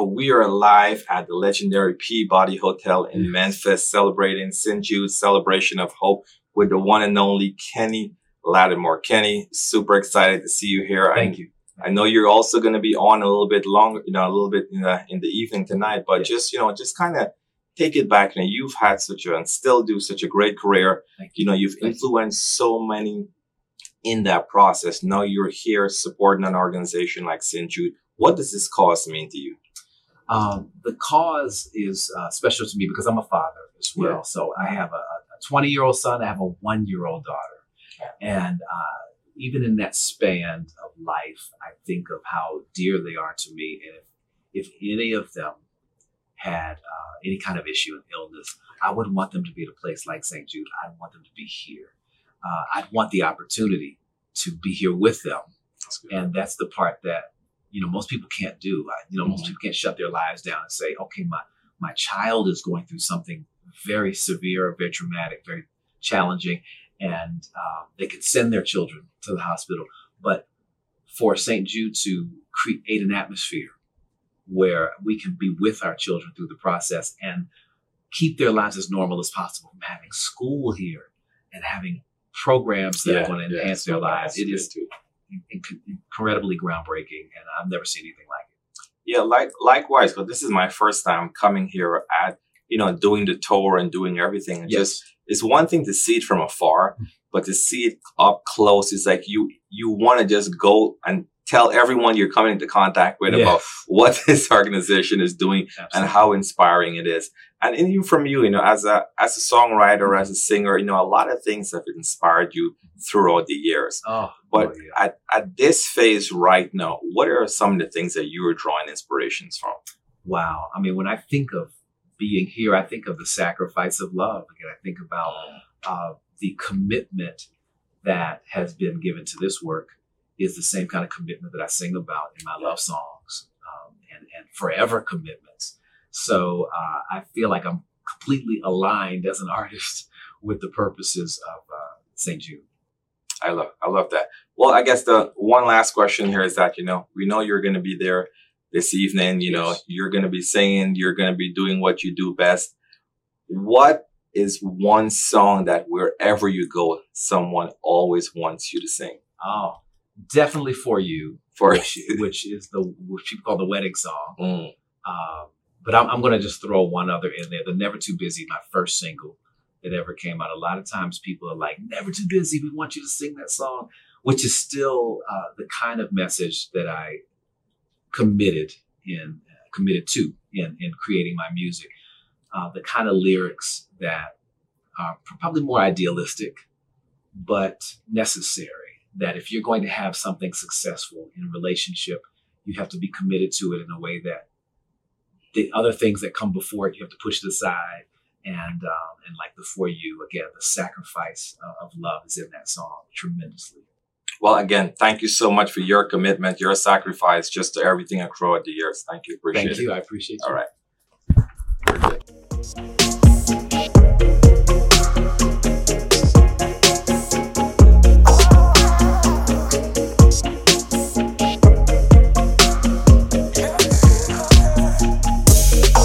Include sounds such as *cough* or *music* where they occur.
So we are live at the legendary Peabody Hotel in Memphis, celebrating St. Jude's celebration of hope with the one and only Kenny Lattimore. Kenny, super excited to see you here. Thank I, you. I know you're also going to be on a little bit longer, you know, a little bit in the in the evening tonight, but Yes. just you know, just kind of take it back. You know, you've had such a and still do such a great career. Thank You know, you've Thank you. influenced so many in that process. Now you're here supporting an organization like St. Jude. What does this cause mean to you? Um, the cause is uh, special to me because I'm a father as well. Yeah. So I have a 20 year old son, I have a one year old daughter. And uh, even in that span of life, I think of how dear they are to me. And if, if any of them had uh, any kind of issue and illness, I wouldn't want them to be at a place like St. Jude. I'd want them to be here. Uh, I'd want the opportunity to be here with them. and that's the part that you know most people can't do I, you know most Mhm. people can't shut their lives down and say okay my my child is going through something very severe very traumatic very challenging and uh, they could send their children to the hospital but for st jude to create an atmosphere where we can be with our children through the process and keep their lives as normal as possible from having school here and having programs that are going to enhance their lives it is too. Inc- incredibly groundbreaking, and I've never seen anything like it. Yeah, like likewise, but this is my first time coming here at you know doing the tour and doing everything. And Just it's one thing to see it from afar, but to see it up close, it's like you you want to just go and tell everyone you're coming into contact with Yeah. about what *laughs* this organization is doing and how inspiring it is. And even from you, you know, as a as a songwriter, as a singer, you know, a lot of things have inspired you throughout the years. oh, But oh, yeah. at, at this phase right now, what are some of the things that you are drawing inspirations from? wow. I mean, when I think of being here, I think of the sacrifice of love. Again, I think about uh, the commitment that has been given to this work is the same kind of commitment that I sing about in my love songs um, and, and forever commitments. So uh, I feel like I'm completely aligned as an *laughs* artist with the purposes of uh, St. Jude. I love I love that. Well, I guess the one last question here is that, you know, we know you're gonna be there this evening, you know, you're gonna be singing, you're gonna be doing what you do best. What is one song that wherever you go, someone always wants you to sing? Oh, definitely for you, For which, *laughs* which is the which people call the wedding song. Mm, Um, but I'm, I'm going to just throw one other in there. The Never Too Busy, my first single that ever came out. A lot of times people are like, Never Too Busy, we want you to sing that song, which is still uh, the kind of message that I committed in committed to in, in creating my music. Uh, the kind of lyrics that are probably more idealistic, but necessary. That if you're going to have something successful in a relationship, you have to be committed to it in a way that the other things that come before it, you have to push it aside. And um, and like before you, again, the sacrifice of love is in that song tremendously. Well, again, thank you so much for your commitment, your sacrifice, just to everything across the years. Thank you. Appreciate Thank it. Thank you. I appreciate you. All right.